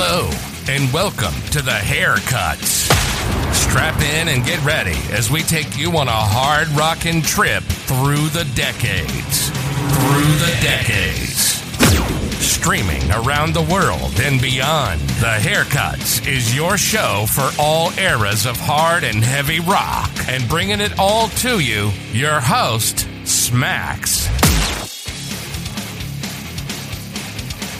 Hello, and welcome to the Haircuts. Strap in and get ready as we take you on a hard rockin' trip through the decades. Through the decades. Streaming around the world and beyond, The Haircuts is your show for all eras of hard and heavy rock. And bringing it all to you, your host, Smacks.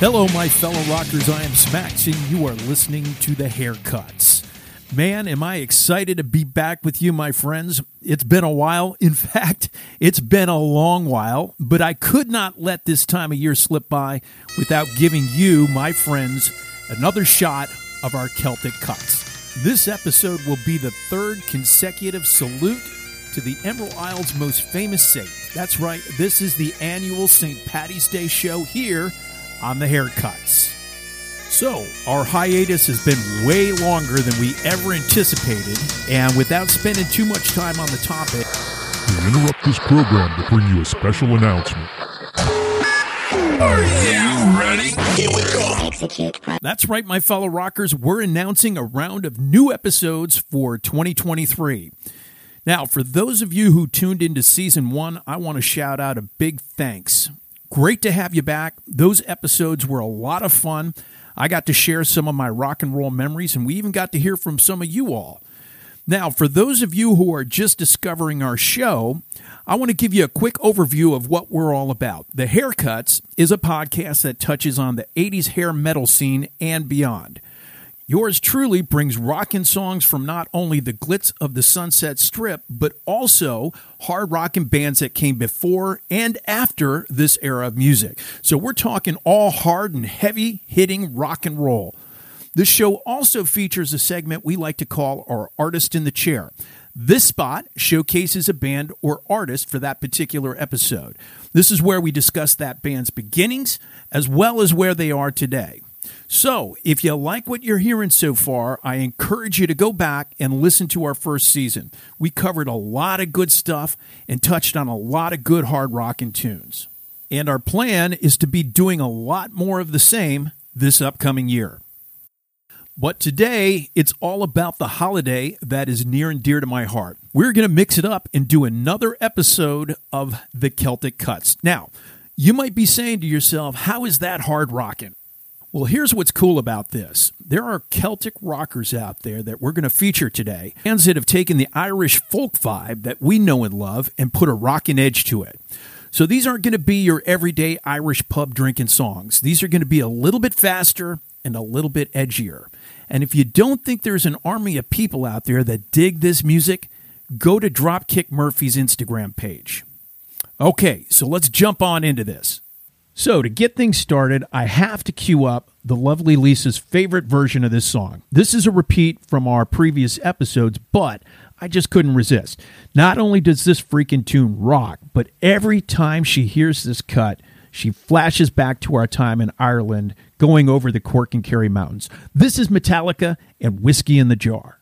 Hello, my fellow rockers. I am Smacks, and you are listening to The Haircuts. Man, am I excited to be back with you, my friends. It's been a while. In fact, it's been a long while, but I could not let this time of year slip by without giving you, my friends, another shot of our Celtic cuts. This episode will be the third consecutive salute to the Emerald Isle's most famous saint. That's right, this is the annual St. Patty's Day show here on the haircuts. So, our hiatus has been way longer than we ever anticipated, and without spending too much time on the topic, We interrupt this program to bring you a special announcement. Are you ready? Execute. Pro- that's right, my fellow rockers, we're announcing a round of new episodes for 2023. Now, for those of you who tuned into season one, I want to shout out a big thanks. Great to have you back. Those episodes were a lot of fun. I got to share some of my rock and roll memories, and we even got to hear from some of you all. Now, for those of you who are just discovering our show, I want to give you a quick overview of what we're all about. The Haircuts is a podcast that touches on the 80s hair metal scene and beyond. Yours truly brings rockin' songs from not only the glitz of the Sunset Strip, but also hard rockin' bands that came before and after this era of music. So we're talking all hard and heavy hitting rock and roll. This show also features a segment we like to call our Artist in the Chair. This spot showcases a band or artist for that particular episode. This is where we discuss that band's beginnings as well as where they are today. So, if you like what you're hearing so far, I encourage you to go back and listen to our first season. We covered a lot of good stuff and touched on a lot of good hard rockin' tunes. And our plan is to be doing a lot more of the same this upcoming year. But today, it's all about the holiday that is near and dear to my heart. We're going to mix it up and do another episode of the Celtic Cuts. Now, you might be saying to yourself, how is that hard rocking? Well, here's what's cool about this. There are Celtic rockers out there that we're going to feature today, bands that have taken the Irish folk vibe that we know and love and put a rockin' edge to it. So these aren't going to be your everyday Irish pub drinking songs. These are going to be a little bit faster and a little bit edgier. And if you don't think there's an army of people out there that dig this music, go to Dropkick Murphy's Instagram page. Okay, so let's jump on into this. So, to get things started, I have to cue up the lovely Lisa's favorite version of this song. This is a repeat from our previous episodes, but I just couldn't resist. Not only does this freaking tune rock, but every time she hears this cut, she flashes back to our time in Ireland going over the Cork and Kerry Mountains. This is Metallica and Whiskey in the Jar.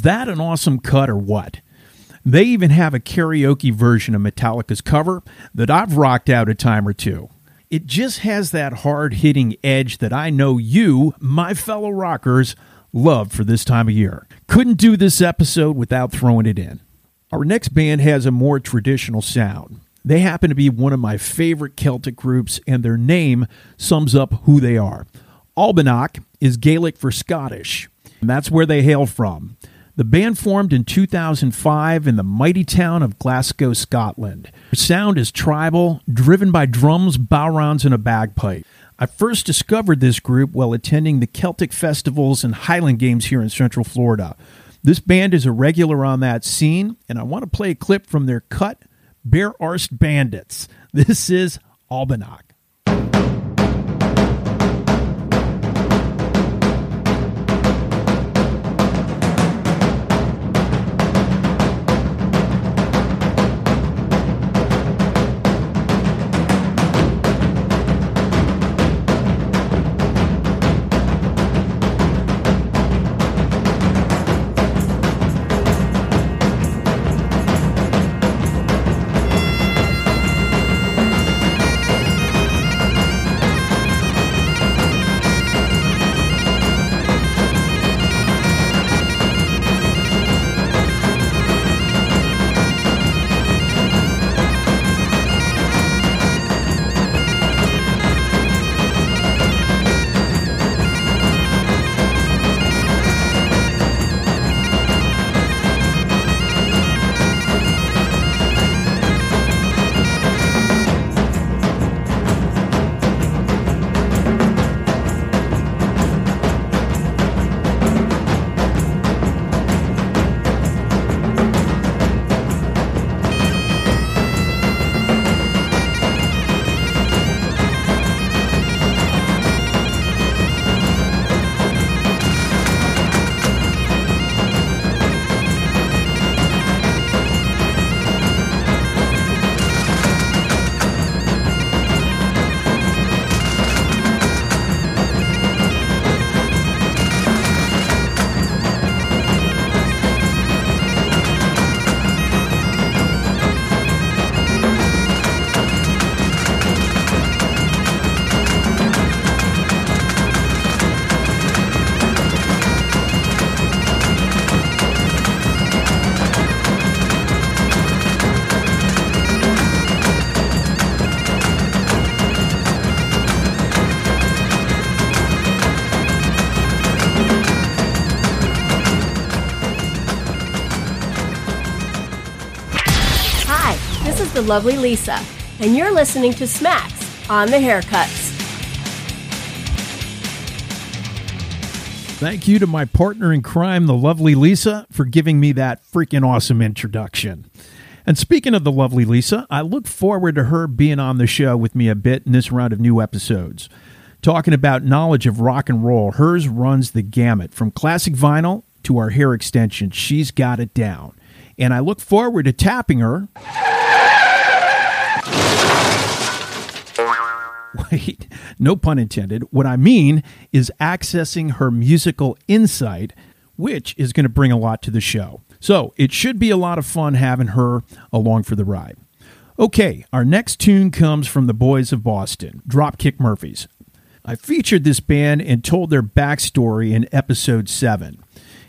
Is that an awesome cut or what? They even have a karaoke version of Metallica's cover that I've rocked out a time or two. It just has that hard hitting edge that I know you, my fellow rockers, love for this time of year. Couldn't do this episode without throwing it in. Our next band has a more traditional sound. They happen to be one of my favorite Celtic groups, and their name sums up who they are. Albanach is Gaelic for Scottish, and that's where they hail from. The band formed in 2005 in the mighty town of Glasgow, Scotland. Their sound is tribal, driven by drums, bodhráns, and a bagpipe. I first discovered this group while attending the Celtic festivals and Highland Games here in Central Florida. This band is a regular on that scene, and I want to play a clip from their cut, Bare Arsed Bandits. This is Albanach. Lovely Lisa, and you're listening to Smacks on the Haircuts. Thank you to my partner in crime, the lovely Lisa, for giving me that freaking awesome introduction. And speaking of the lovely Lisa, I look forward to her being on the show with me a bit in this round of new episodes. Talking about knowledge of rock and roll, hers runs the gamut from classic vinyl to our hair extensions. She's got it down. And I look forward to tapping her. Wait, no pun intended. What I mean is accessing her musical insight, which is going to bring a lot to the show. So it should be a lot of fun having her along for the ride. Okay, our next tune comes from the boys of Boston, Dropkick Murphys. I featured this band and told their backstory in episode 7.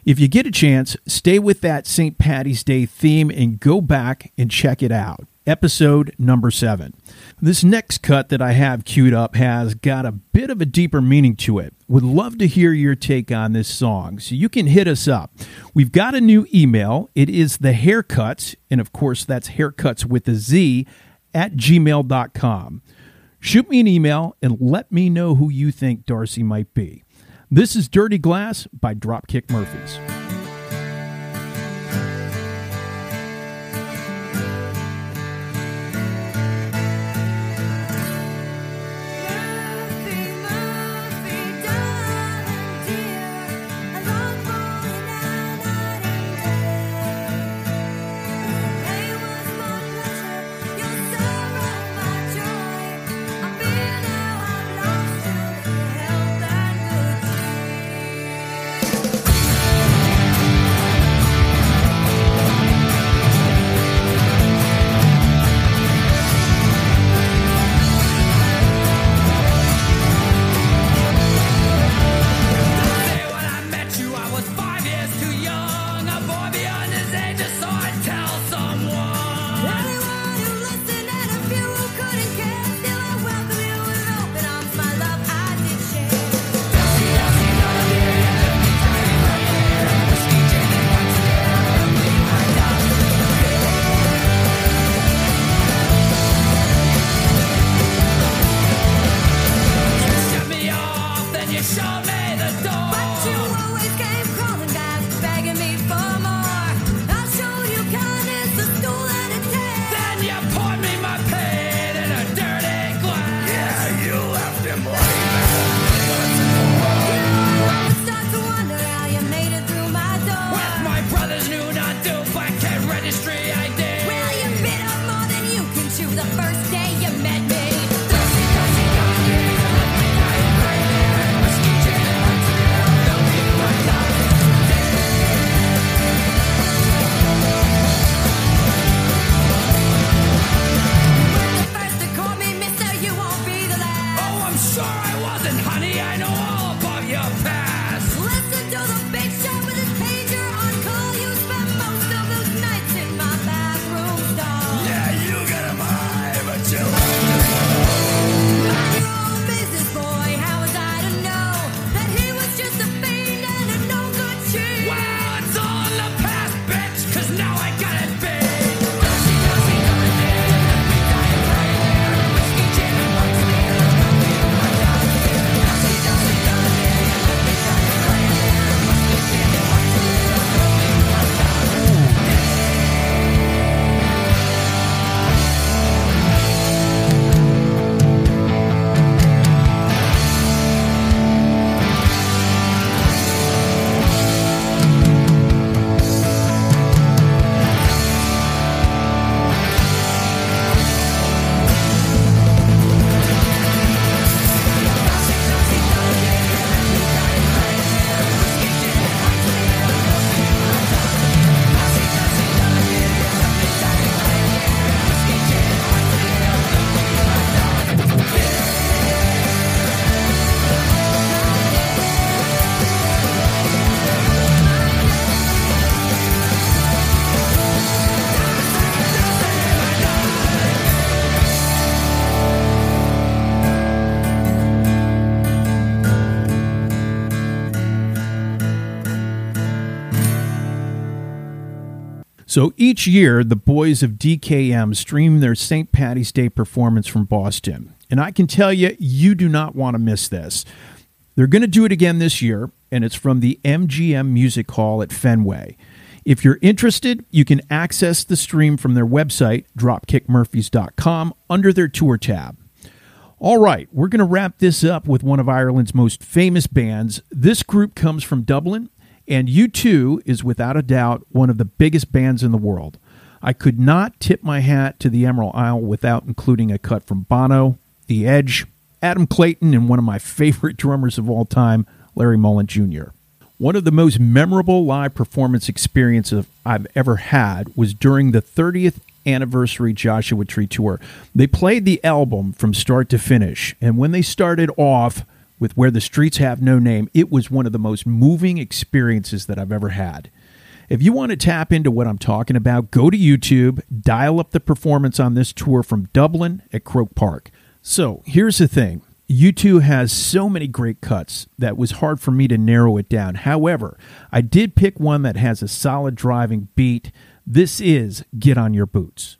If you get a chance, stay with that St. Patty's Day theme and go back and check it out. Episode number 7. This next cut that I have queued up has got a bit of a deeper meaning to it. Would love to hear your take on this song, so you can hit us up. We've got a new email. It is the haircuts, and of course, that's haircuts with a Z at gmail.com. Shoot me an email and let me know who you think Darcy might be. This is Dirty Glass by Dropkick Murphys. the first. So each year, the boys of DKM stream their St. Patty's Day performance from Boston. And I can tell you, you do not want to miss this. They're going to do it again this year, and it's from the MGM Music Hall at Fenway. If you're interested, you can access the stream from their website, dropkickmurphys.com, under their tour tab. All right, we're going to wrap this up with one of Ireland's most famous bands. This group comes from Dublin, and U2 is without a doubt one of the biggest bands in the world. I could not tip my hat to the Emerald Isle without including a cut from Bono, The Edge, Adam Clayton, and one of my favorite drummers of all time, Larry Mullen Jr. One of the most memorable live performance experiences I've ever had was during the 30th anniversary Joshua Tree tour. They played the album from start to finish, and when they started off with Where the Streets Have No Name, it was one of the most moving experiences that I've ever had. If you want to tap into what I'm talking about, go to YouTube, dial up the performance on this tour from Dublin at Croke Park. So here's the thing U2 has so many great cuts that was hard for me to narrow it down. However, I did pick one that has a solid driving beat. This is Get On Your Boots.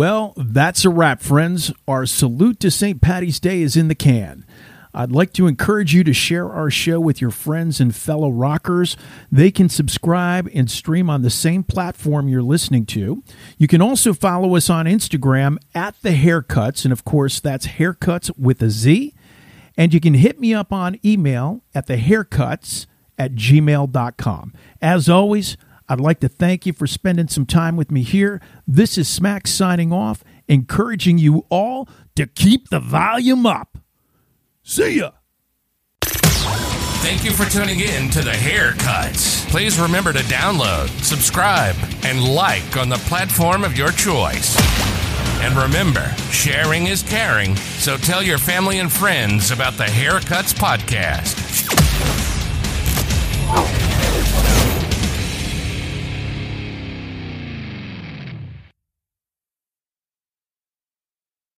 Well, that's a wrap, friends. Our salute to St. Patty's Day is in the can. I'd like to encourage you to share our show with your friends and fellow rockers. They can subscribe and stream on the same platform you're listening to. You can also follow us on Instagram at The Haircuts, and of course, that's haircuts with a Z. And you can hit me up on email at thehaircuts at gmail.com. As always, I'd like to thank you for spending some time with me here. This is Smack signing off, encouraging you all to keep the volume up. See ya. Thank you for tuning in to the Haircuts. Please remember to download, subscribe, and like on the platform of your choice. And remember, sharing is caring, so tell your family and friends about the Haircuts podcast.